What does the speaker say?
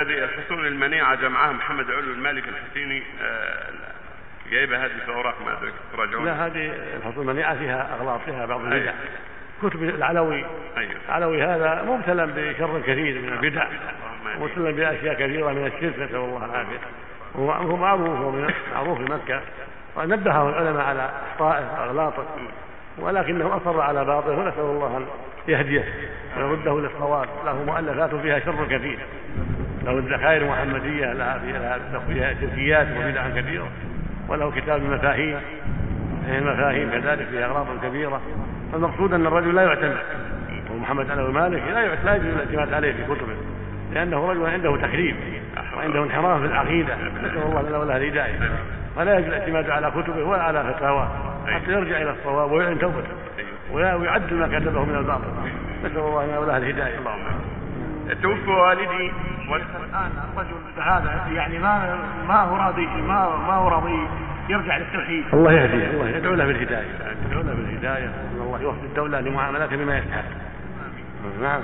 هذه الفصول المنيعة جمعها محمد علو المالك الحسيني آه، جايبة هذه في أوراق ما أدري تراجعون لا هذه الفصول المنيعة فيها أغلاط فيها بعض البدع. أيوة. كتب العلوي. أيوه. العلوي هذا مبتلى بشر كثير من البدع. مبتلى بأشياء كثيرة من الشرك نسأل الله العافية. وهو هو معروف معروف في مكة. ونبهه العلماء على أخطائه وأغلاطه. ولكنه أصر على باطله ونسأل الله أن يهديه. ويرده للصواب. له مؤلفات فيها شر كثير. له الذخائر المحمدية لها فيها فيها شركيات وبدع كثيرة وله كتاب المفاهيم. المفاهيم كذلك فيها أغراض كبيرة. فالمقصود أن الرجل لا يعتمد. ومحمد علي المالكي لا لا يجوز الاعتماد عليه في كتبه. لأنه رجل عنده تكذيب وعنده انحراف في العقيدة. نسأل الله لنا وله الهداية. فلا يجوز الاعتماد على كتبه ولا على فتاواه. حتى يرجع إلى الصواب ويعلن توبته. ويعدل ما كتبه من الباطل. نسأل الله لنا وله الهداية. توفي والدي. الآن الرجل هذا يعني ما ما هو راضي ما ما هو راضي يرجع للتوحيد. الله يهديه. الله يدعو له بالهداية. يدعو له بالهداية. أن الله يوفق الدولة لمعاملته بما يستحق نعم.